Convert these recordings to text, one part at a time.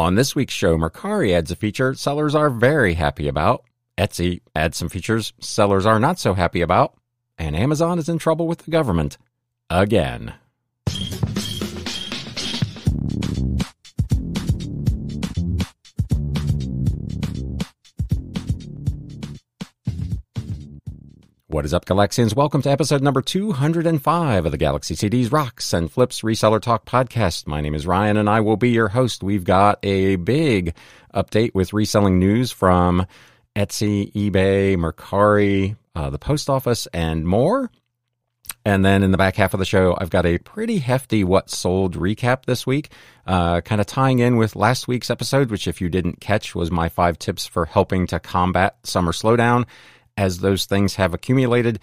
On this week's show, Mercari adds a feature sellers are very happy about. Etsy adds some features sellers are not so happy about. And Amazon is in trouble with the government. Again. What is up, Galaxians? Welcome to episode number 205 of the Galaxy CDs Rocks and Flips Reseller Talk podcast. My name is Ryan and I will be your host. We've got a big update with reselling news from Etsy, eBay, Mercari, uh, the post office, and more. And then in the back half of the show, I've got a pretty hefty what sold recap this week, uh, kind of tying in with last week's episode, which, if you didn't catch, was my five tips for helping to combat summer slowdown as those things have accumulated,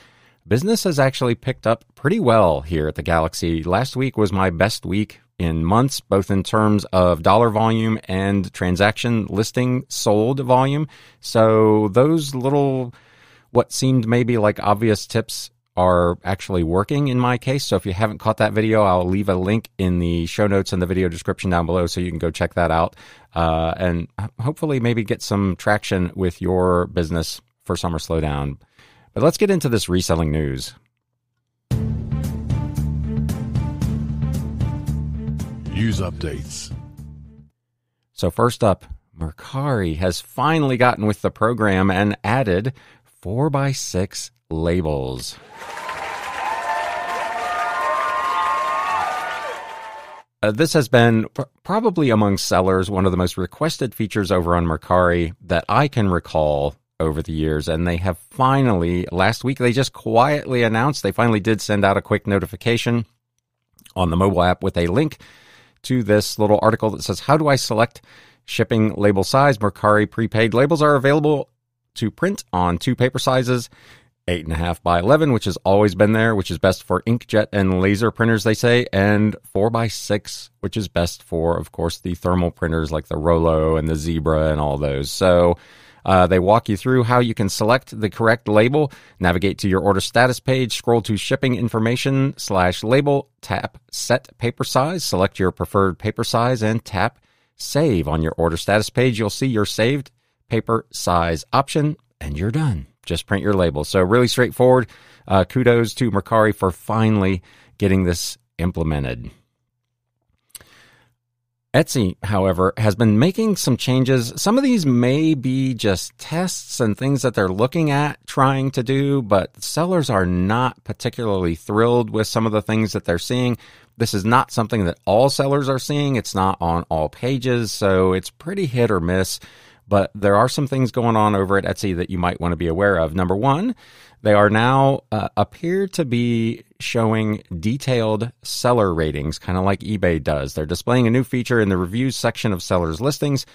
business has actually picked up pretty well here at the Galaxy. Last week was my best week in months, both in terms of dollar volume and transaction listing sold volume. So those little, what seemed maybe like obvious tips are actually working in my case. So if you haven't caught that video, I'll leave a link in the show notes and the video description down below so you can go check that out uh, and hopefully maybe get some traction with your business for summer slowdown. But let's get into this reselling news. News updates. So, first up, Mercari has finally gotten with the program and added 4x6 labels. Uh, this has been pr- probably among sellers one of the most requested features over on Mercari that I can recall over the years. And they have finally, last week, they just quietly announced they finally did send out a quick notification on the mobile app with a link to this little article that says, How do I select shipping label size? Mercari prepaid labels are available to print on two paper sizes. Eight and a half by 11, which has always been there, which is best for inkjet and laser printers, they say, and four by six, which is best for, of course, the thermal printers like the Rollo and the Zebra and all those. So, uh, they walk you through how you can select the correct label, navigate to your order status page, scroll to shipping information slash label, tap set paper size, select your preferred paper size, and tap save on your order status page. You'll see your saved paper size option, and you're done. Just print your label. So, really straightforward. Uh, kudos to Mercari for finally getting this implemented. Etsy, however, has been making some changes. Some of these may be just tests and things that they're looking at trying to do, but sellers are not particularly thrilled with some of the things that they're seeing. This is not something that all sellers are seeing. It's not on all pages, so it's pretty hit or miss. But there are some things going on over at Etsy that you might want to be aware of. Number one, they are now uh, appear to be showing detailed seller ratings, kind of like eBay does. They're displaying a new feature in the reviews section of sellers' listings.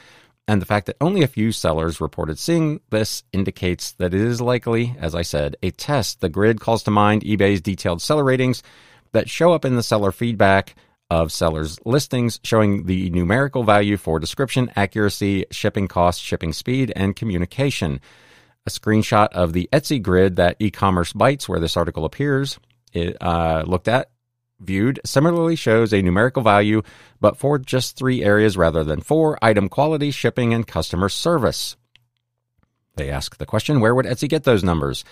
And the fact that only a few sellers reported seeing this indicates that it is likely, as I said, a test. The grid calls to mind eBay's detailed seller ratings that show up in the seller feedback of sellers' listings, showing the numerical value for description, accuracy, shipping cost, shipping speed, and communication. A screenshot of the Etsy grid that e-commerce bytes, where this article appears, it, uh, looked at, viewed, similarly shows a numerical value, but for just three areas rather than four item quality, shipping, and customer service. They ask the question where would Etsy get those numbers?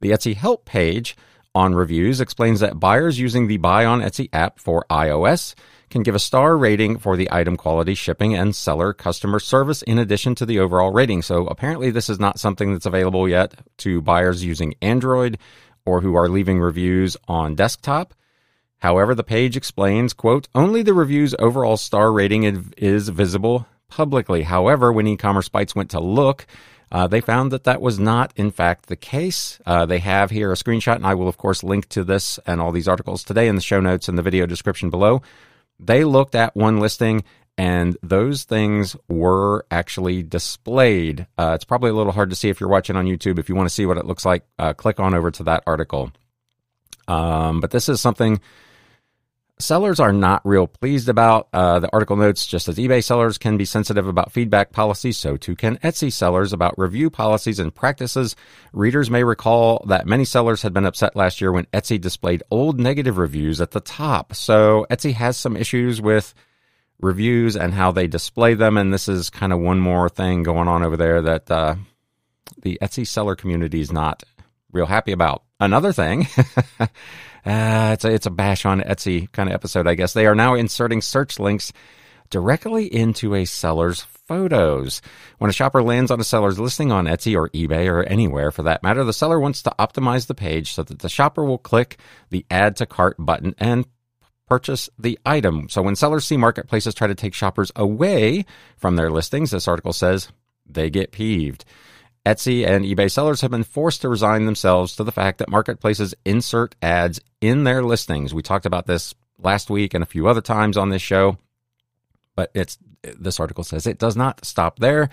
The Etsy help page on reviews explains that buyers using the Buy on Etsy app for iOS can give a star rating for the item quality, shipping, and seller customer service in addition to the overall rating. So apparently, this is not something that's available yet to buyers using Android or who are leaving reviews on desktop. However, the page explains, quote, only the review's overall star rating is visible publicly. However, when e-commerce bytes went to look, uh, they found that that was not, in fact, the case. Uh, they have here a screenshot, and I will, of course, link to this and all these articles today in the show notes and the video description below. They looked at one listing and those things were actually displayed. Uh, it's probably a little hard to see if you're watching on YouTube. If you want to see what it looks like, uh, click on over to that article. Um, but this is something sellers are not real pleased about. Uh, the article notes just as eBay sellers can be sensitive about feedback policies, so too can Etsy sellers about review policies and practices. Readers may recall that many sellers had been upset last year when Etsy displayed old negative reviews at the top. So Etsy has some issues with reviews and how they display them. And this is kind of one more thing going on over there that uh, the Etsy seller community is not real happy about. Another thing, uh, it's a it's a bash on Etsy kind of episode, I guess. They are now inserting search links directly into a seller's photos. When a shopper lands on a seller's listing on Etsy or eBay or anywhere for that matter, the seller wants to optimize the page so that the shopper will click the add to cart button and purchase the item. So when sellers see marketplaces try to take shoppers away from their listings, this article says they get peeved. Etsy and eBay sellers have been forced to resign themselves to the fact that marketplaces insert ads in their listings. We talked about this last week and a few other times on this show, but it's this article says it does not stop there.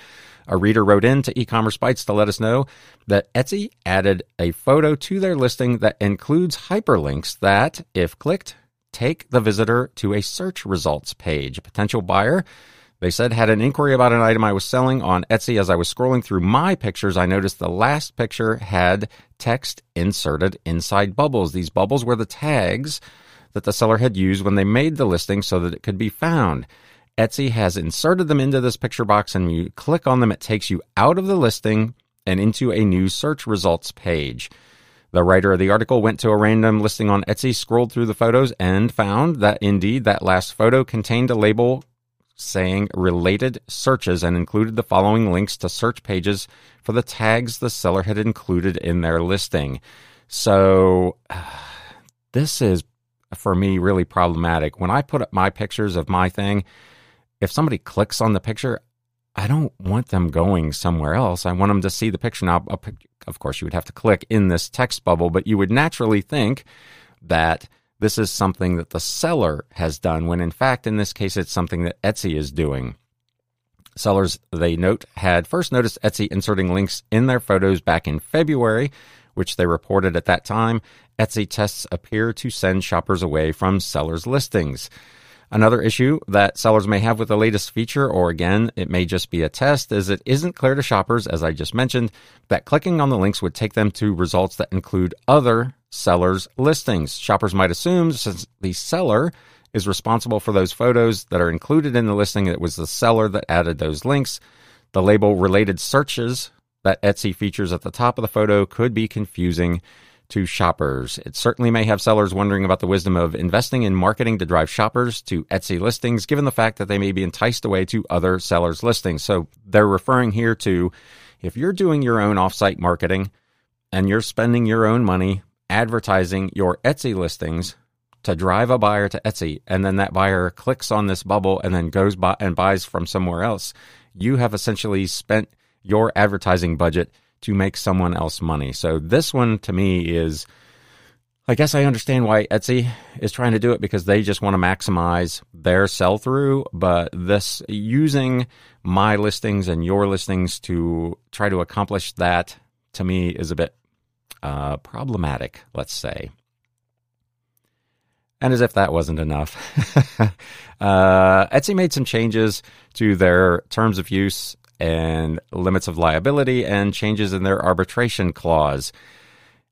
A reader wrote in to e-commerce bytes to let us know that Etsy added a photo to their listing that includes hyperlinks that, if clicked, take the visitor to a search results page. A potential buyer they said, had an inquiry about an item I was selling on Etsy. As I was scrolling through my pictures, I noticed the last picture had text inserted inside bubbles. These bubbles were the tags that the seller had used when they made the listing so that it could be found. Etsy has inserted them into this picture box, and when you click on them, it takes you out of the listing and into a new search results page. The writer of the article went to a random listing on Etsy, scrolled through the photos, and found that indeed that last photo contained a label saying related searches and included the following links to search pages for the tags the seller had included in their listing. So this is for me really problematic. When I put up my pictures of my thing, if somebody clicks on the picture, I don't want them going somewhere else. I want them to see the picture. Now, of course, you would have to click in this text bubble, but you would naturally think that this is something that the seller has done, when in fact, in this case, it's something that Etsy is doing. Sellers, they note, had first noticed Etsy inserting links in their photos back in February, which they reported at that time. Etsy tests appear to send shoppers away from sellers' listings. Another issue that sellers may have with the latest feature, or again, it may just be a test, is it isn't clear to shoppers, as I just mentioned, that clicking on the links would take them to results that include other sellers' listings. Shoppers might assume since the seller is responsible for those photos that are included in the listing, it was the seller that added those links. The label related searches that Etsy features at the top of the photo could be confusing to shoppers. It certainly may have sellers wondering about the wisdom of investing in marketing to drive shoppers to Etsy listings, given the fact that they may be enticed away to other sellers' listings. So they're referring here to if you're doing your own offsite marketing and you're spending your own money advertising your Etsy listings to drive a buyer to Etsy, and then that buyer clicks on this bubble and then goes by and buys from somewhere else, you have essentially spent your advertising budget to make someone else money. So this one to me is I guess I understand why Etsy is trying to do it because they just want to maximize their sell through, but this using my listings and your listings to try to accomplish that to me is a bit uh, problematic, let's say. And as if that wasn't enough, uh, Etsy made some changes to their terms of use and limits of liability and changes in their arbitration clause.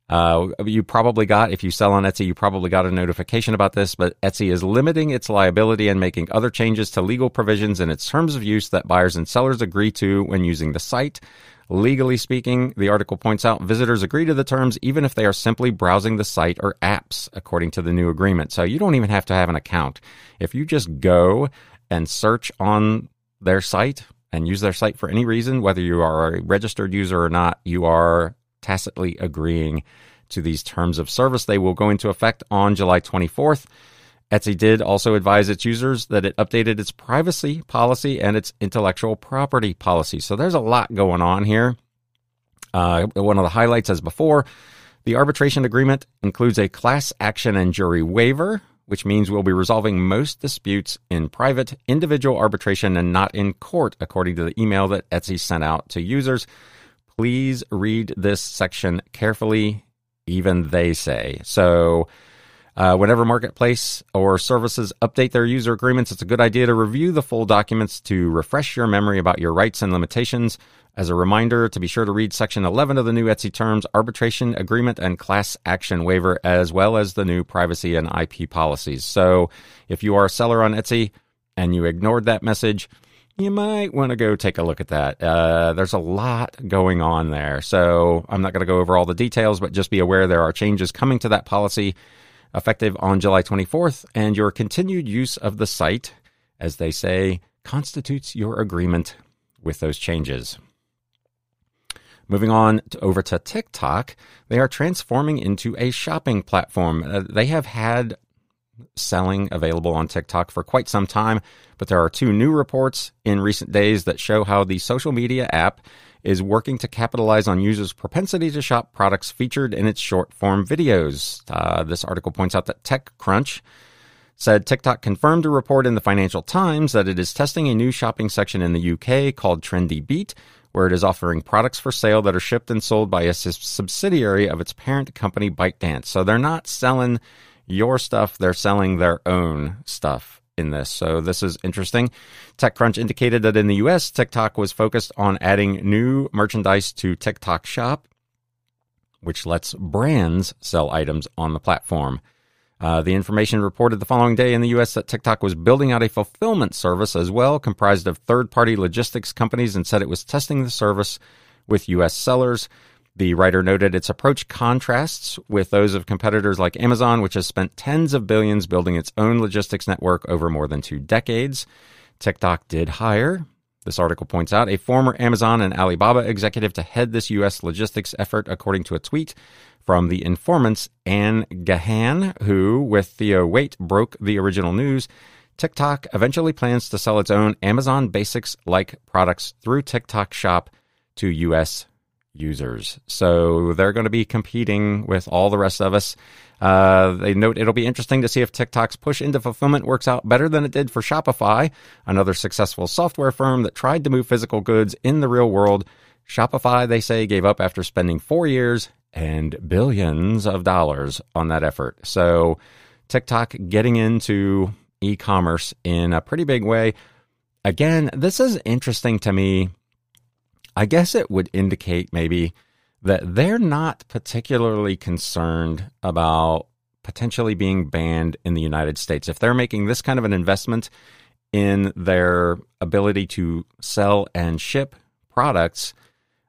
Uh, you probably got, if you sell on Etsy, you probably got a notification about this, but Etsy is limiting its liability and making other changes to legal provisions in its terms of use that buyers and sellers agree to when using the site. Legally speaking, the article points out visitors agree to the terms even if they are simply browsing the site or apps, according to the new agreement. So you don't even have to have an account. If you just go and search on their site and use their site for any reason, whether you are a registered user or not, you are tacitly agreeing to these terms of service. They will go into effect on July 24th. Etsy did also advise its users that it updated its privacy policy and its intellectual property policy. So there's a lot going on here. Uh, one of the highlights, as before, the arbitration agreement includes a class action and jury waiver, which means we'll be resolving most disputes in private, individual arbitration and not in court, according to the email that Etsy sent out to users. Please read this section carefully, even they say. So, uh, whenever marketplace or services update their user agreements, it's a good idea to review the full documents to refresh your memory about your rights and limitations. As a reminder, to be sure to read Section 11 of the new Etsy terms, arbitration agreement, and class action waiver, as well as the new privacy and IP policies. So, if you are a seller on Etsy, and you ignored that message, you might want to go take a look at that. Uh, there's a lot going on there. So I'm not going to go over all the details, but just be aware there are changes coming to that policy effective on July 24th, and your continued use of the site, as they say, constitutes your agreement with those changes. Moving on to, over to TikTok, they are transforming into a shopping platform. Uh, they have had selling available on TikTok for quite some time, but there are two new reports in recent days that show how the social media app is working to capitalize on users' propensity to shop products featured in its short form videos. Uh, this article points out that TechCrunch said TikTok confirmed a report in the Financial Times that it is testing a new shopping section in the UK called Trendy Beat, where it is offering products for sale that are shipped and sold by a subsidiary of its parent company ByteDance. So they're not selling your stuff, they're selling their own stuff in this. So this is interesting. TechCrunch indicated that in the US, TikTok was focused on adding new merchandise to TikTok Shop, which lets brands sell items on the platform. Uh, the information reported the following day in the U.S. that TikTok was building out a fulfillment service as well, comprised of third party logistics companies, and said it was testing the service with U.S. sellers. The writer noted its approach contrasts with those of competitors like Amazon, which has spent tens of billions building its own logistics network over more than two decades. TikTok did hire, this article points out, a former Amazon and Alibaba executive to head this U.S. logistics effort, according to a tweet from the informants Ann Gehan, who, with Theo Wayt, broke the original news. TikTok eventually plans to sell its own Amazon Basics like products through TikTok Shop to U.S users. So they're going to be competing with all the rest of us. Uh, they note it'll be interesting to see if TikTok's push into fulfillment works out better than it did for Shopify, another successful software firm that tried to move physical goods in the real world. Shopify, they say, gave up after spending four years and billions of dollars on that effort. So TikTok getting into e commerce in a pretty big way. Again, this is interesting to me I guess it would indicate maybe that they're not particularly concerned about potentially being banned in the United States. If they're making this kind of an investment in their ability to sell and ship products,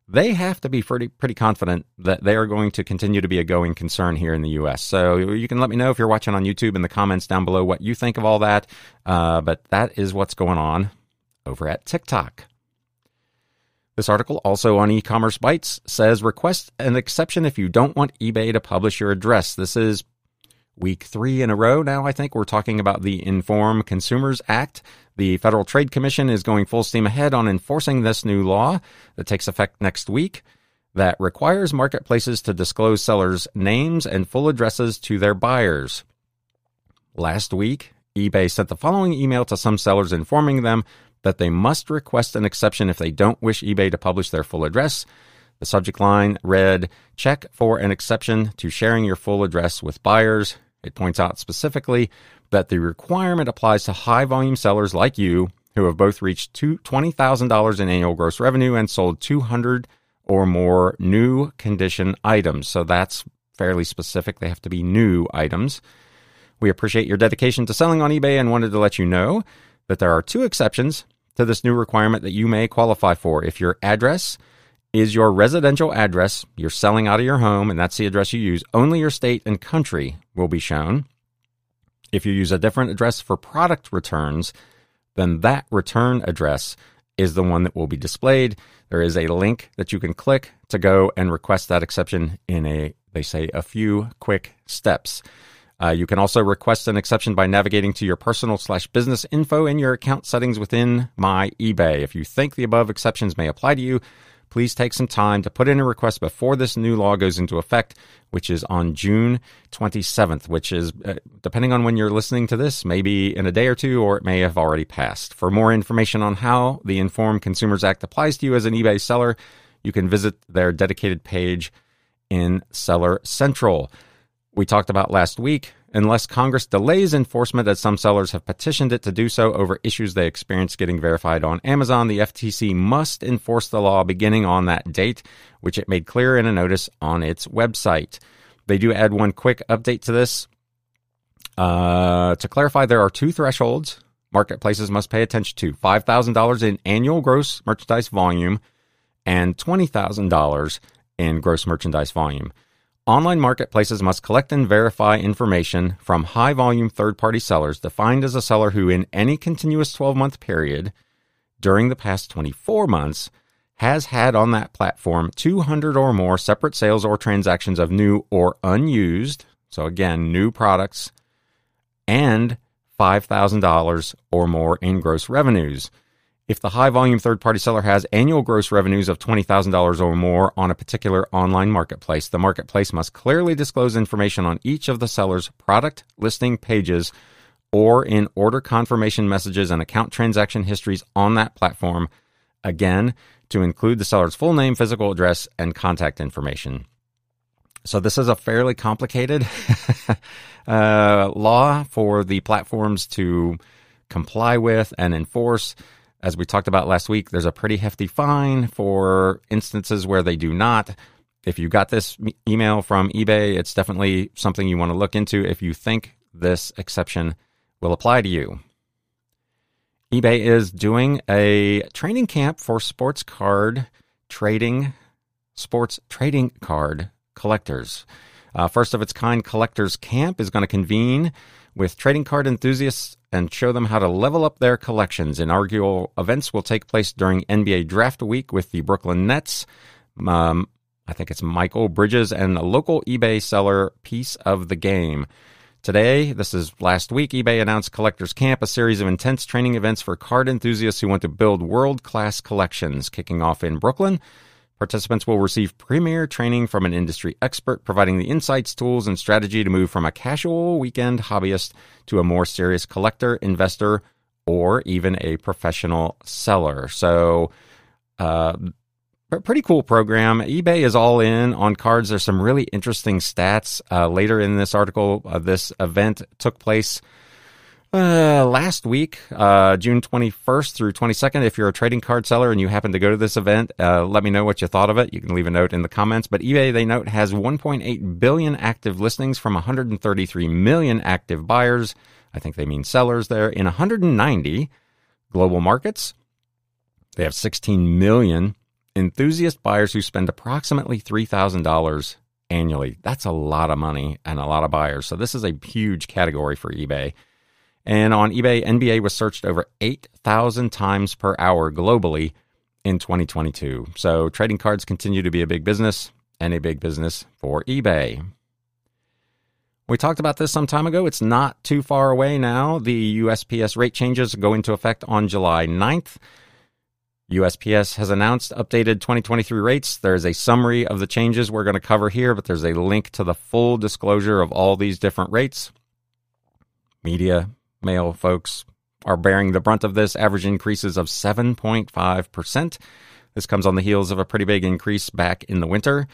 they have to be pretty pretty confident that they are going to continue to be a going concern here in the U.S. So you can let me know if you're watching on YouTube in the comments down below what you think of all that. Uh, but that is what's going on over at TikTok. This article, also on e-commerce bytes, says request an exception if you don't want eBay to publish your address. This is week three in a row now. I think we're talking about the Inform Consumers Act. The Federal Trade Commission is going full steam ahead on enforcing this new law that takes effect next week that requires marketplaces to disclose sellers' names and full addresses to their buyers. Last week, eBay sent the following email to some sellers informing them that they must request an exception if they don't wish eBay to publish their full address. The subject line read, Check for an exception to sharing your full address with buyers. It points out specifically that the requirement applies to high volume sellers like you who have both reached $20,000 in annual gross revenue and sold 200 or more new condition items. So that's fairly specific. They have to be new items. We appreciate your dedication to selling on eBay and wanted to let you know that there are two exceptions to this new requirement that you may qualify for. If your address is your residential address, you're selling out of your home, and that's the address you use, only your state and country will be shown. If you use a different address for product returns, then that return address is the one that will be displayed. There is a link that you can click to go and request that exception in a, they say, a few quick steps. Uh, you can also request an exception by navigating to your personal slash business info in your account settings within My eBay. If you think the above exceptions may apply to you, please take some time to put in a request before this new law goes into effect, which is on June 27th, which is, uh, depending on when you're listening to this, maybe in a day or two, or it may have already passed. For more information on how the Informed Consumers Act applies to you as an eBay seller, you can visit their dedicated page in Seller Central we talked about last week. Unless Congress delays enforcement, as some sellers have petitioned it to do so over issues they experienced getting verified on Amazon, the FTC must enforce the law beginning on that date, which it made clear in a notice on its website. They do add one quick update to this. Uh, to clarify, there are two thresholds marketplaces must pay attention to $5,000 in annual gross merchandise volume and $20,000 in gross merchandise volume. Online marketplaces must collect and verify information from high volume third party sellers defined as a seller who, in any continuous 12 month period during the past 24 months, has had on that platform 200 or more separate sales or transactions of new or unused, so again, new products, and $5,000 or more in gross revenues. If the high volume third party seller has annual gross revenues of $20,000 or more on a particular online marketplace, the marketplace must clearly disclose information on each of the seller's product listing pages or in order confirmation messages and account transaction histories on that platform, again, to include the seller's full name, physical address, and contact information. So, this is a fairly complicated uh, law for the platforms to comply with and enforce. As we talked about last week, there's a pretty hefty fine for instances where they do not. If you got this email from eBay, it's definitely something you want to look into if you think this exception will apply to you. eBay is doing a training camp for sports card trading, sports trading card collectors. Uh, first of its kind collectors camp is going to convene with trading card enthusiasts and show them how to level up their collections. Inaugural events will take place during NBA Draft Week with the Brooklyn Nets. Um, I think it's Mikal Bridges and a local eBay seller piece of the game. Today, this is last week, eBay announced Collectors Camp, a series of intense training events for card enthusiasts who want to build world class collections, kicking off in Brooklyn. Participants will receive premier training from an industry expert, providing the insights, tools, and strategy to move from a casual weekend hobbyist to a more serious collector, investor, or even a professional seller. So, uh, pretty cool program. eBay is all in on cards. There's some really interesting stats. Uh, later in this article, uh, this event took place uh, last week, uh, June 21st through 22nd. If you're a trading card seller and you happen to go to this event, uh, let me know what you thought of it. You can leave a note in the comments. But eBay, they note, has 1.8 billion active listings from 133 million active buyers. I think they mean sellers there in 190 global markets. They have 16 million enthusiast buyers who spend approximately $3,000 annually. That's a lot of money and a lot of buyers. So this is a huge category for eBay. And on eBay, NBA was searched over 8,000 times per hour globally in 2022. So trading cards continue to be a big business and a big business for eBay. We talked about this some time ago. It's not too far away now. The USPS rate changes go into effect on July 9th. USPS has announced updated 2023 rates. There's a summary of the changes we're going to cover here, but there's a link to the full disclosure of all these different rates. Media, mail folks are bearing the brunt of this, average increases of 7.5%. This comes on the heels of a pretty big increase back in the winter.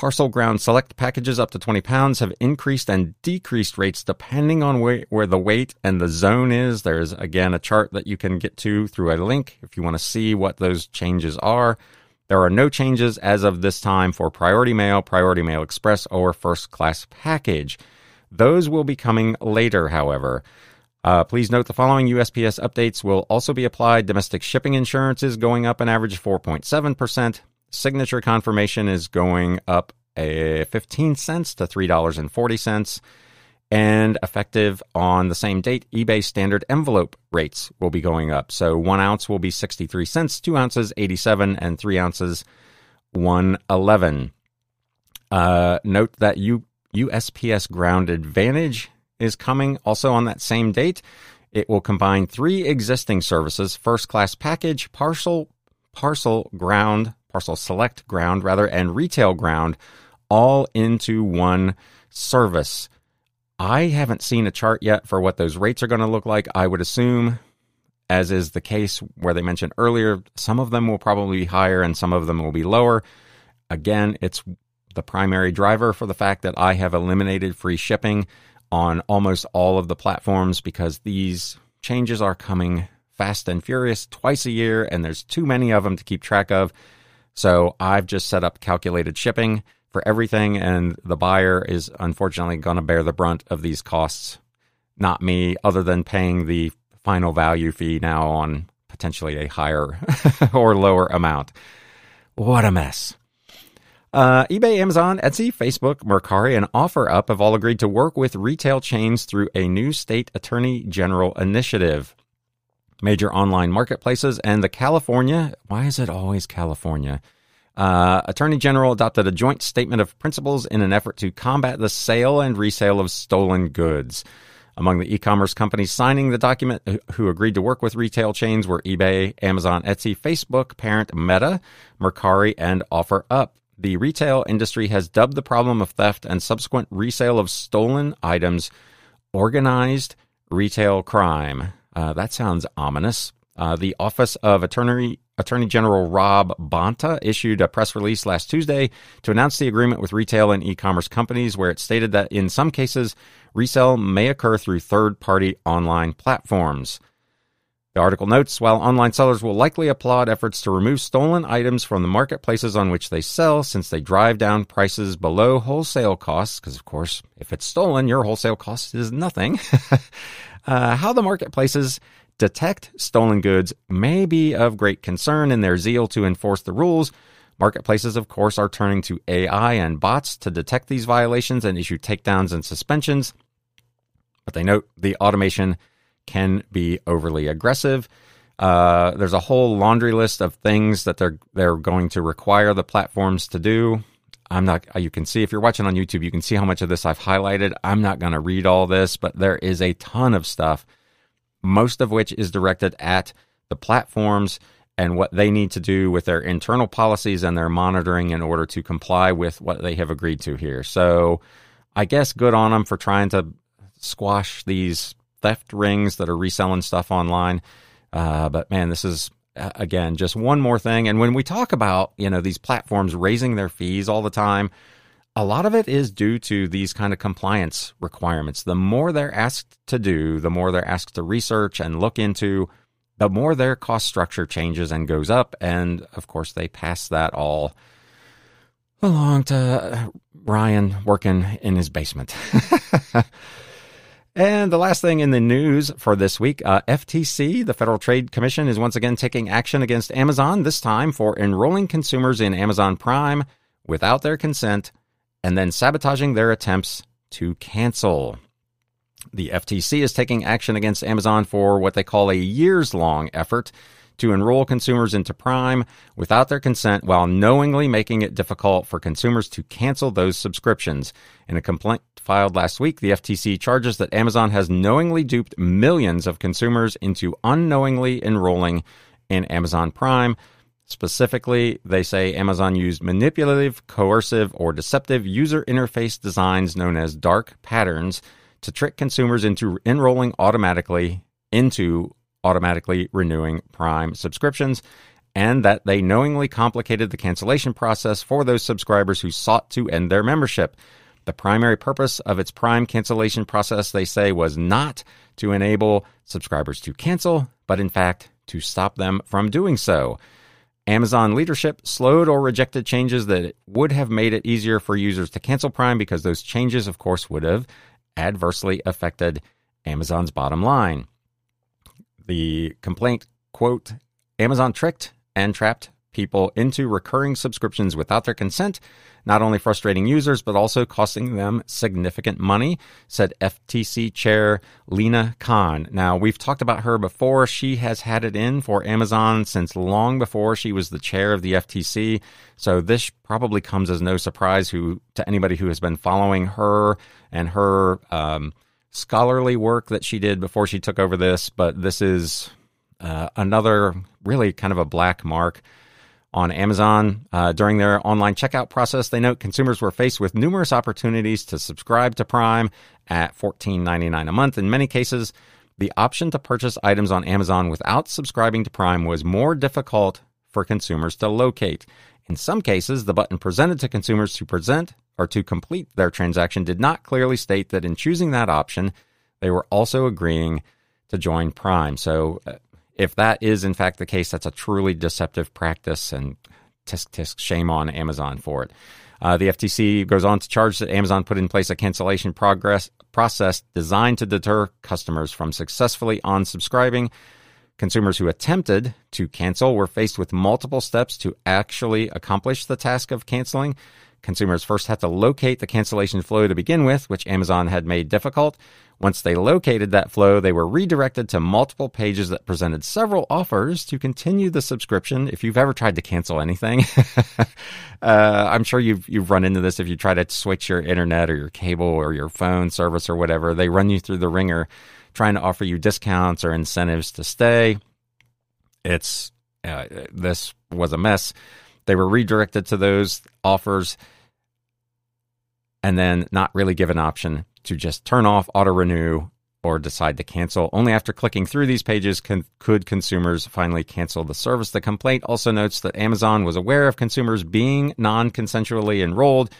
Parcel ground select packages up to 20 pounds have increased and decreased rates depending on where, where the weight and the zone is. There's again a chart that you can get to through a link if you want to see what those changes are. There are no changes as of this time for Priority Mail, Priority Mail Express, or First Class Package. Those will be coming later, however. Uh, please note the following USPS updates will also be applied. Domestic shipping insurance is going up an average 4.7%. Signature confirmation is going up a 15 cents to $3.40. And effective on the same date, eBay standard envelope rates will be going up. So one ounce will be 63 cents, two ounces 87, and three ounces 111. Uh, note that you USPS Ground Advantage is coming also on that same date. It will combine three existing services first class package, parcel, parcel ground, parcel select ground, rather, and retail ground all into one service. I haven't seen a chart yet for what those rates are going to look like. I would assume, as is the case where they mentioned earlier, some of them will probably be higher and some of them will be lower. Again, it's the primary driver for the fact that I have eliminated free shipping on almost all of the platforms because these changes are coming fast and furious twice a year, and there's too many of them to keep track of. So I've just set up calculated shipping for everything, and the buyer is unfortunately going to bear the brunt of these costs, not me, other than paying the final value fee now on potentially a higher or lower amount. What a mess. Uh, eBay, Amazon, Etsy, Facebook, Mercari, and OfferUp have all agreed to work with retail chains through a new state attorney general initiative. Major online marketplaces and the California, why is it always California? Uh, Attorney General adopted a joint statement of principles in an effort to combat the sale and resale of stolen goods. Among the e-commerce companies signing the document who agreed to work with retail chains were eBay, Amazon, Etsy, Facebook, parent Meta, Mercari, and OfferUp. The retail industry has dubbed the problem of theft and subsequent resale of stolen items organized retail crime. Uh, that sounds ominous. Uh, the Office of Attorney Attorney General Rob Bonta issued a press release last Tuesday to announce the agreement with retail and e-commerce companies, where it stated that in some cases, resale may occur through third-party online platforms. The article notes while online sellers will likely applaud efforts to remove stolen items from the marketplaces on which they sell, since they drive down prices below wholesale costs, because of course, if it's stolen, your wholesale cost is nothing. uh, how the marketplaces detect stolen goods may be of great concern in their zeal to enforce the rules. Marketplaces, of course, are turning to AI and bots to detect these violations and issue takedowns and suspensions. But they note the automation can be overly aggressive. Uh, there's a whole laundry list of things that they're they're going to require the platforms to do. I'm not. You can see if you're watching on YouTube, you can see how much of this I've highlighted. I'm not going to read all this, but there is a ton of stuff, most of which is directed at the platforms and what they need to do with their internal policies and their monitoring in order to comply with what they have agreed to here. So, I guess good on them for trying to squash these theft rings that are reselling stuff online. Uh, but man, this is again just one more thing. And when we talk about you know these platforms raising their fees all the time, a lot of it is due to these kind of compliance requirements. The more they're asked to do, the more they're asked to research and look into, the more their cost structure changes and goes up. And of course, they pass that all along to Ryan working in his basement. And the last thing in the news for this week uh, FTC, the Federal Trade Commission, is once again taking action against Amazon, this time for enrolling consumers in Amazon Prime without their consent and then sabotaging their attempts to cancel. The FTC is taking action against Amazon for what they call a years long effort to enroll consumers into Prime without their consent while knowingly making it difficult for consumers to cancel those subscriptions. In a complaint filed last week, the FTC charges that Amazon has knowingly duped millions of consumers into unknowingly enrolling in Amazon Prime. Specifically, they say Amazon used manipulative, coercive, or deceptive user interface designs known as dark patterns to trick consumers into enrolling automatically into automatically renewing Prime subscriptions, and that they knowingly complicated the cancellation process for those subscribers who sought to end their membership. The primary purpose of its Prime cancellation process, they say, was not to enable subscribers to cancel, but in fact to stop them from doing so. Amazon leadership slowed or rejected changes that would have made it easier for users to cancel Prime because those changes, of course, would have adversely affected Amazon's bottom line. The complaint, quote, Amazon tricked and trapped people into recurring subscriptions without their consent, not only frustrating users, but also costing them significant money, said FTC Chair Lina Khan. Now, we've talked about her before. She has had it in for Amazon since long before she was the chair of the FTC. So this probably comes as no surprise who, to anybody who has been following her and her, um, scholarly work that she did before she took over this, but this is uh, another really kind of a black mark on Amazon. Uh, during their online checkout process, they note consumers were faced with numerous opportunities to subscribe to Prime at $14.99 a month. In many cases, the option to purchase items on Amazon without subscribing to Prime was more difficult for consumers to locate. In some cases, the button presented to consumers to present or to complete their transaction did not clearly state that in choosing that option, they were also agreeing to join Prime. So, uh, if that is in fact the case, that's a truly deceptive practice, and tisk tisk, shame on Amazon for it. Uh, the FTC goes on to charge that Amazon put in place a cancellation progress process designed to deter customers from successfully unsubscribing. Consumers who attempted to cancel were faced with multiple steps to actually accomplish the task of canceling. Consumers first had to locate the cancellation flow to begin with, which Amazon had made difficult. Once they located that flow, they were redirected to multiple pages that presented several offers to continue the subscription. If you've ever tried to cancel anything, uh, I'm sure you've you've run into this. If you try to switch your internet or your cable or your phone service or whatever, they run you through the ringer, trying to offer you discounts or incentives to stay. It's uh, this was a mess. They were redirected to those offers and then not really give an option to just turn off auto renew or decide to cancel. Only after clicking through these pages can, could consumers finally cancel the service. The complaint also notes that Amazon was aware of consumers being non consensually enrolled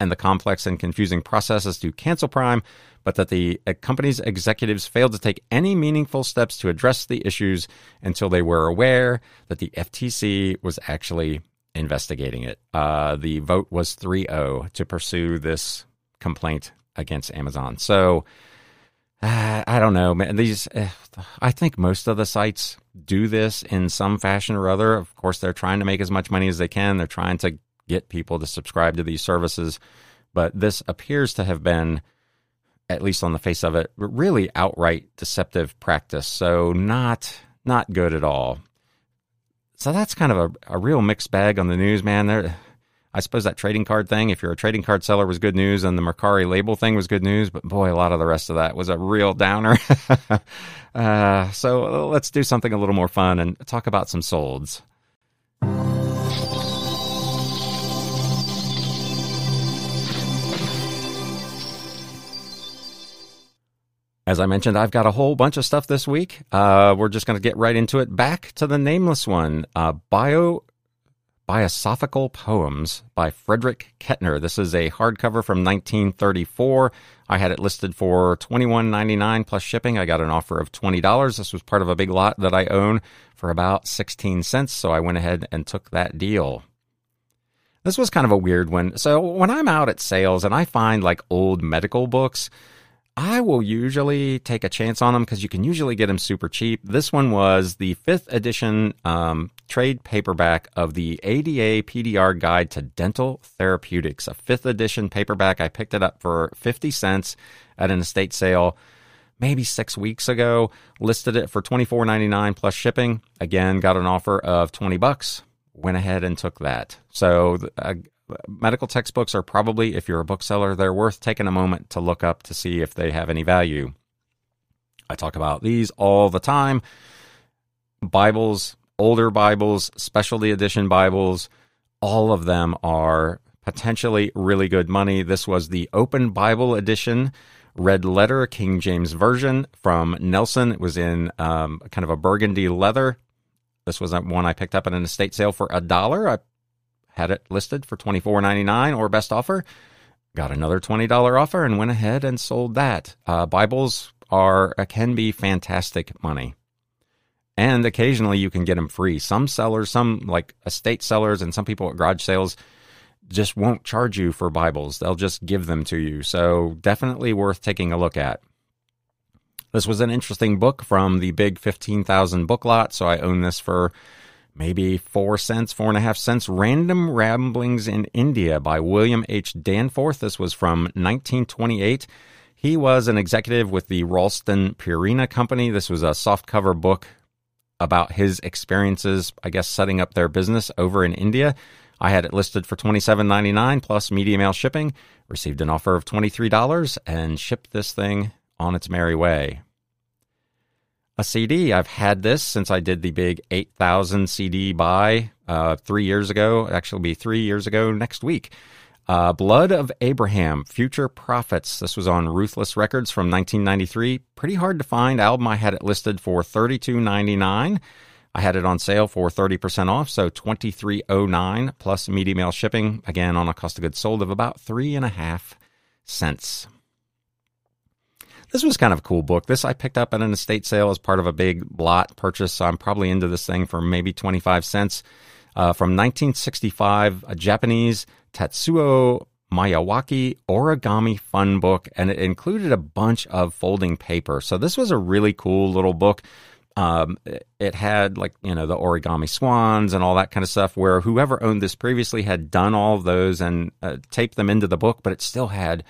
and the complex and confusing processes to cancel Prime, but that the uh, company's executives failed to take any meaningful steps to address the issues until they were aware that the FTC was actually investigating it. Uh, the vote was 3 0 to pursue this complaint against Amazon. So uh, I don't know. These, uh, I think most of the sites do this in some fashion or other. Of course, they're trying to make as much money as they can. They're trying to get people to subscribe to these services. But this appears to have been, at least on the face of it, really outright deceptive practice. So not not good at all so that's kind of a, a real mixed bag on the news, man. There, I suppose that trading card thing, if you're a trading card seller, was good news, and the Mercari label thing was good news. But boy, a lot of the rest of that was a real downer. uh, so let's do something a little more fun and talk about some solds. As I mentioned, I've got a whole bunch of stuff this week. Uh, we're just going to get right into it. Back to the nameless one, uh, Bio Biosophical Poems by Frederick Kettner. This is a hardcover from 1934. I had it listed for $21.99 plus shipping. I got an offer of $20. This was part of a big lot that I own for about 16 cents, so I went ahead and took that deal. This was kind of a weird one. So when I'm out at sales and I find like old medical books, I will usually take a chance on them because you can usually get them super cheap. This one was the fifth edition um, trade paperback of the ADA PDR Guide to Dental Therapeutics, a fifth edition paperback. I picked it up for 50 cents at an estate sale maybe six weeks ago. Listed it for $24.99 plus shipping. Again, got an offer of 20 bucks. Went ahead and took that. So, uh, medical textbooks are probably, if you're a bookseller, they're worth taking a moment to look up to see if they have any value. I talk about these all the time. Bibles, older Bibles, specialty edition Bibles, all of them are potentially really good money. This was the Open Bible edition, red letter, King James Version from Nelson. It was in um, kind of a burgundy leather. This was one I picked up at an estate sale for a dollar. I had it listed for $24.99 or best offer. Got another $20 offer and went ahead and sold that. Uh, Bibles are uh, can be fantastic money. And occasionally you can get them free. Some sellers, some like estate sellers and some people at garage sales just won't charge you for Bibles. They'll just give them to you. So definitely worth taking a look at. This was an interesting book from the big 15,000 book lot. So I own this for maybe four cents, four and a half cents. Random Ramblings in India by William H. Danforth. This was from 1928. He was an executive with the Ralston Purina Company. This was a softcover book about his experiences, I guess, setting up their business over in India. I had it listed for $27.99 plus media mail shipping. Received an offer of $23 and shipped this thing on its merry way a CD. I've had this since I did the big 8,000 CD buy uh, three years ago. Actually, be three years ago next week. Uh, Blood of Abraham, Future Profits. This was on Ruthless Records from 1993. Pretty hard to find album. I had it listed for $32.99. I had it on sale for 30% off, so $23.09 plus media mail shipping. Again, on a cost of goods sold of about three and a half cents. This was kind of a cool book. This I picked up at an estate sale as part of a big lot purchase. So I'm probably into this thing for maybe 25 cents. uh, from 1965, a Japanese Tatsuo Miyawaki origami fun book, and it included a bunch of folding paper. So this was a really cool little book. Um, it had like you know the origami swans and all that kind of stuff. Where whoever owned this previously had done all of those and uh, taped them into the book, but it still had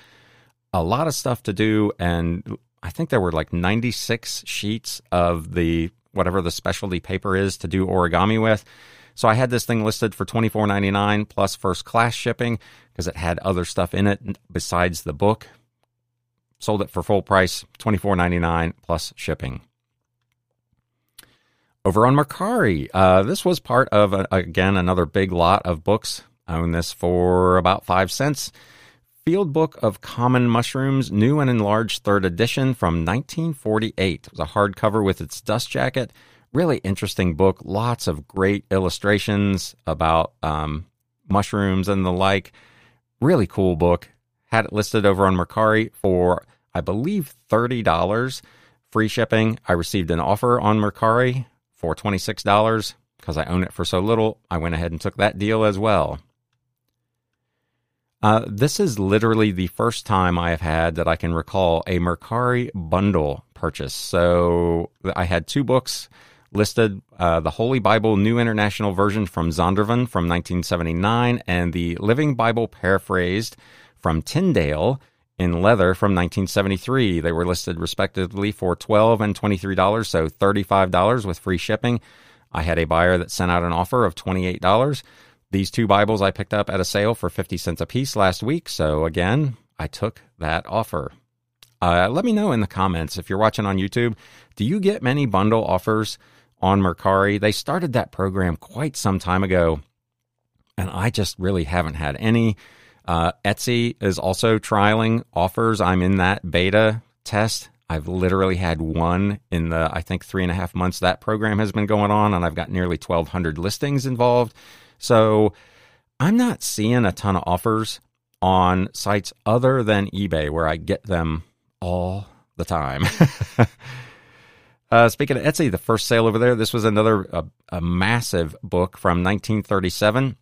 a lot of stuff to do. And I think there were like 96 sheets of the whatever the specialty paper is to do origami with. So I had this thing listed for twenty four ninety nine plus first class shipping because it had other stuff in it besides the book. Sold it for full price, twenty four ninety nine plus shipping. Over on Mercari, uh, this was part of a, again another big lot of books. I own this for about five cents. Field Book of Common Mushrooms, new and enlarged third edition from 1948. It was a hardcover with its dust jacket really interesting book. Lots of great illustrations about um, mushrooms and the like. Really cool book. Had it listed over on Mercari for, I believe, $30 free shipping. I received an offer on Mercari for $26 because I own it for so little. I went ahead and took that deal as well. Uh, this is literally the first time I have had that I can recall a Mercari bundle purchase. So I had two books listed uh, the Holy Bible New International Version from Zondervan from 1979 and the Living Bible Paraphrased from Tyndale in leather from 1973. They were listed respectively for 12 and $23, so $35 with free shipping. I had a buyer that sent out an offer of $28. These two Bibles I picked up at a sale for 50 cents a piece last week, so again, I took that offer. Uh, let me know in the comments if you're watching on YouTube. Do you get many bundle offers on Mercari. They started that program quite some time ago, and I just really haven't had any. Uh, Etsy is also trialing offers. I'm in that beta test. I've literally had one in the, I think, three and a half months that program has been going on, and I've got nearly 1,200 listings involved. So I'm not seeing a ton of offers on sites other than eBay where I get them all the time. Uh, speaking of Etsy, the first sale over there, this was another a, a massive book from 1937.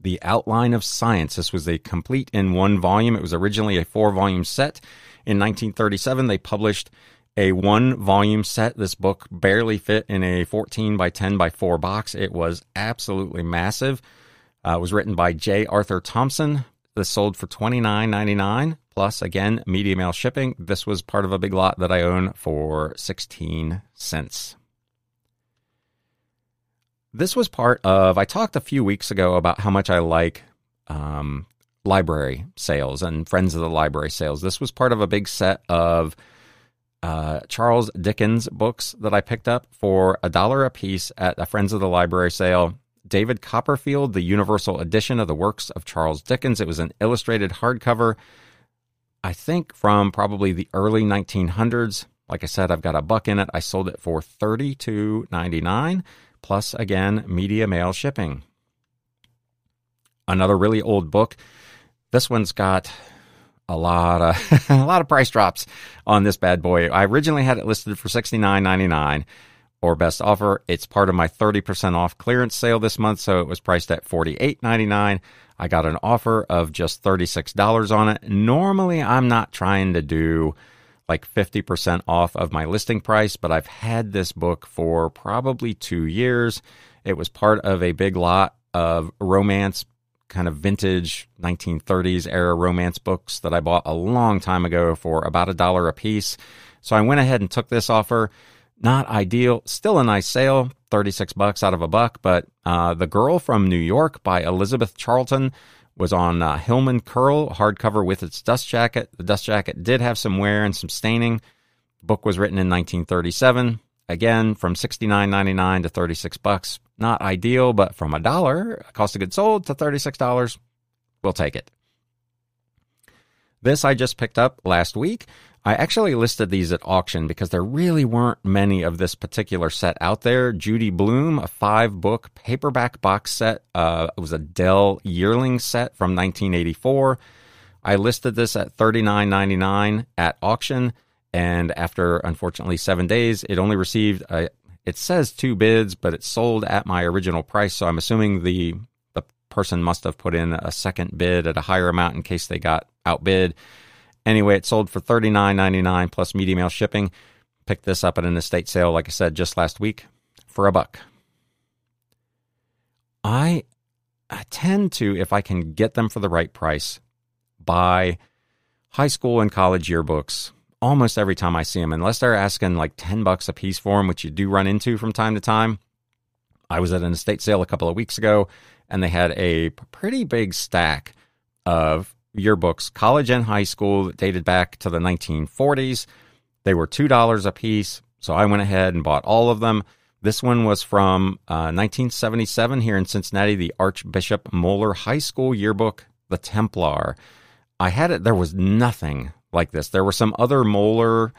The Outline of Science. This was a complete in one volume. It was originally a four volume set. In 1937, they published a one volume set. This book barely fit in a 14 by 10 by 4 box. It was absolutely massive. Uh, it was written by J. Arthur Thomson. This sold for $29.99 plus again media mail shipping. This was part of a big lot that I own for 16 cents. This was part of, I talked a few weeks ago about how much I like um, library sales and Friends of the Library sales. This was part of a big set of uh, Charles Dickens books that I picked up for a dollar a piece at a Friends of the Library sale. David Copperfield, the Universal Edition of the works of Charles Dickens. It was an illustrated hardcover I think from probably the early 1900s. Like I said, I've got a buck in it. I sold it for $32.99 plus again media mail shipping. Another really old book. This one's got a lot of a lot of price drops on this bad boy. I originally had it listed for $69.99 or best offer. It's part of my 30% off clearance sale this month, so it was priced at $48.99. I got an offer of just $36 on it. Normally, I'm not trying to do like 50% off of my listing price, but I've had this book for probably two years. It was part of a big lot of romance, kind of vintage 1930s era romance books that I bought a long time ago for about a dollar a piece. So I went ahead and took this offer. Not ideal, still a nice sale, 36 bucks out of a buck. But uh, The Girl from New York by Elizabeth Charlton was on uh, Hillman Curl, hardcover with its dust jacket. The dust jacket did have some wear and some staining. The book was written in 1937. Again, from 69.99 to 36 bucks. Not ideal, but from a dollar, cost of goods sold, to $36, we'll take it. This I just picked up last week. I actually listed these at auction because there really weren't many of this particular set out there. Judy Blume, a five book paperback box set. Uh, it was a Dell yearling set from 1984. I listed this at $39.99 at auction. And after, unfortunately, seven days, it only received a It says two bids, but it sold at my original price. So I'm assuming the the person must have put in a second bid at a higher amount in case they got outbid. Anyway, it sold for thirty nine ninety nine plus media mail shipping. Picked this up at an estate sale, like I said, just last week for a buck. I, I tend to, if I can get them for the right price, buy high school and college yearbooks almost every time I see them, unless they're asking like 10 bucks a piece for them, which you do run into from time to time. I was at an estate sale a couple of weeks ago and they had a pretty big stack of yearbooks, college and high school, that dated back to the 1940s. They were $2 a piece. So I went ahead and bought all of them. This one was from uh, 1977 here in Cincinnati, the Archbishop Moeller High School yearbook, The Templar. I had it, there was nothing like this. There were some other Moeller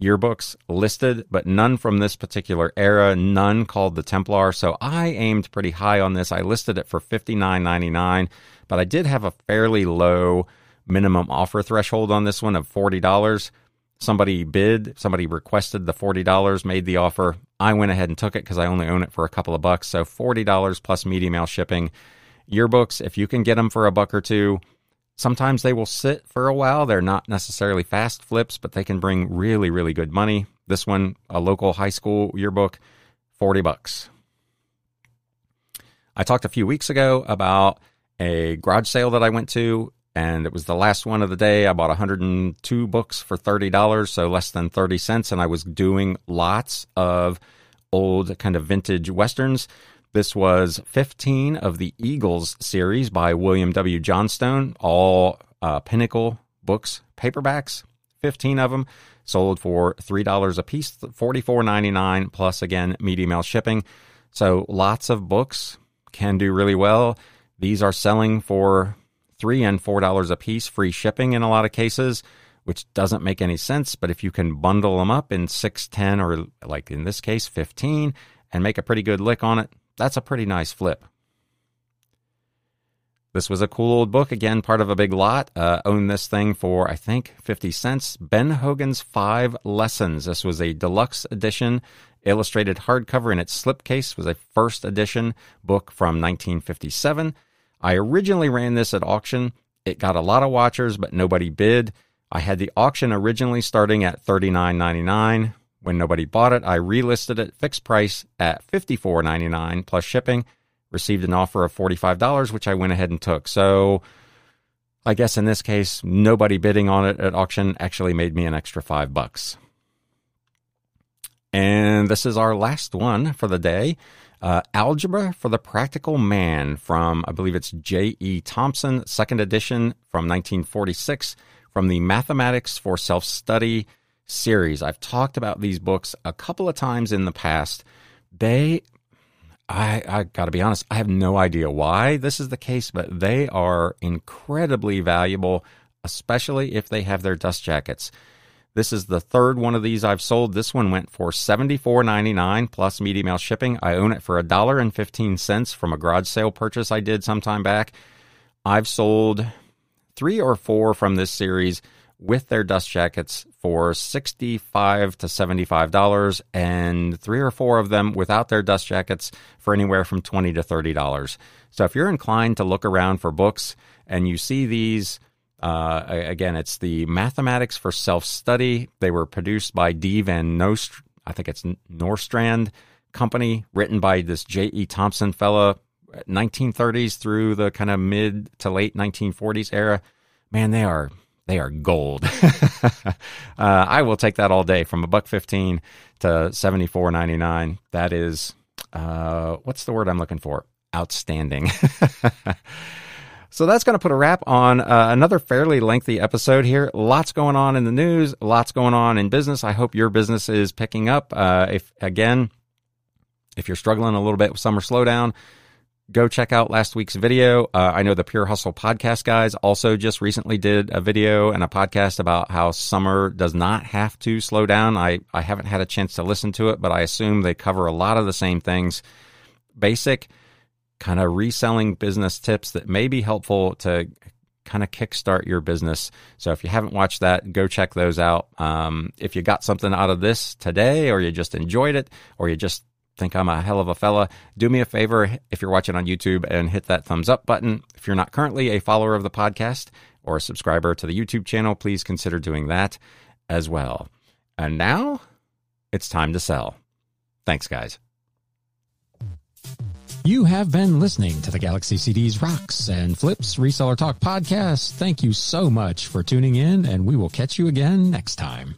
yearbooks listed, but none from this particular era, none called the Templar. So I aimed pretty high on this. I listed it for $59.99, but I did have a fairly low minimum offer threshold on this one of $40. Somebody bid, somebody requested the $40, made the offer. I went ahead and took it because I only own it for a couple of bucks. So $40 plus media mail shipping. Yearbooks, if you can get them for a buck or two, Sometimes they will sit for a while. They're not necessarily fast flips, but they can bring really, really good money. This one, a local high school yearbook, 40 bucks. I talked a few weeks ago about a garage sale that I went to, and it was the last one of the day. I bought 102 books for $30, so less than 30 cents, and I was doing lots of old kind of vintage westerns. This was 15 of the Eagles series by William W. Johnstone, all uh, Pinnacle books, paperbacks, 15 of them, sold for $3 a piece, $44.99 plus again media mail shipping. So lots of books can do really well. These are selling for 3 and $4 a piece, free shipping in a lot of cases, which doesn't make any sense, but if you can bundle them up in 6, 10 or like in this case 15 and make a pretty good lick on it, that's a pretty nice flip. This was a cool old book, again, part of a big lot. Uh, owned this thing for, I think, 50 cents. Ben Hogan's Five Lessons. This was a deluxe edition, illustrated hardcover in its slipcase, was a first edition book from 1957. I originally ran this at auction. It got a lot of watchers, but nobody bid. I had the auction originally starting at $39.99. When nobody bought it, I relisted it fixed price at $54.99 plus shipping. Received an offer of $45, which I went ahead and took. So I guess in this case, nobody bidding on it at auction actually made me an extra five bucks. And this is our last one for the day. Uh, Algebra for the Practical Man from, I believe it's J.E. Thompson, second edition from 1946, from the Mathematics for Self Study series. I've talked about these books a couple of times in the past. They, I, I got to be honest, I have no idea why this is the case, but they are incredibly valuable, especially if they have their dust jackets. This is the third one of these I've sold. This one went for $74.99 plus media mail shipping. I own it for $1.15 from a garage sale purchase I did sometime back. I've sold three or four from this series with their dust jackets for 65 to $75 and three or four of them without their dust jackets for anywhere from 20 to $30. So if you're inclined to look around for books and you see these uh, again, it's the Mathematics for Self Study. They were produced by D. Van Nost, I think it's Nostrand Company, written by this J.E. Thompson fella, 1930s through the kind of mid to late 1940s era. Man, they are they are gold. uh, I will take that all day from a buck fifteen to seventy four ninety nine. That is, uh, what's the word I'm looking for? Outstanding. So that's going to put a wrap on uh, another fairly lengthy episode here. Lots going on in the news, lots going on in business. I hope your business is picking up. Uh, if again, if you're struggling a little bit with summer slowdown, go check out last week's video. Uh, I know the Pure Hustle podcast guys also just recently did a video and a podcast about how summer does not have to slow down. I, I haven't had a chance to listen to it, but I assume they cover a lot of the same things. Basic kind of reselling business tips that may be helpful to kind of kickstart your business. So if you haven't watched that, go check those out. Um, if you got something out of this today, or you just enjoyed it, or you just think I'm a hell of a fella, do me a favor if you're watching on YouTube and hit that thumbs up button. If you're not currently a follower of the podcast or a subscriber to the YouTube channel, please consider doing that as well. And now it's time to sell. Thanks, guys. You have been listening to the Galaxy CDs Rocks and Flips Reseller Talk podcast. Thank you so much for tuning in, and we will catch you again next time.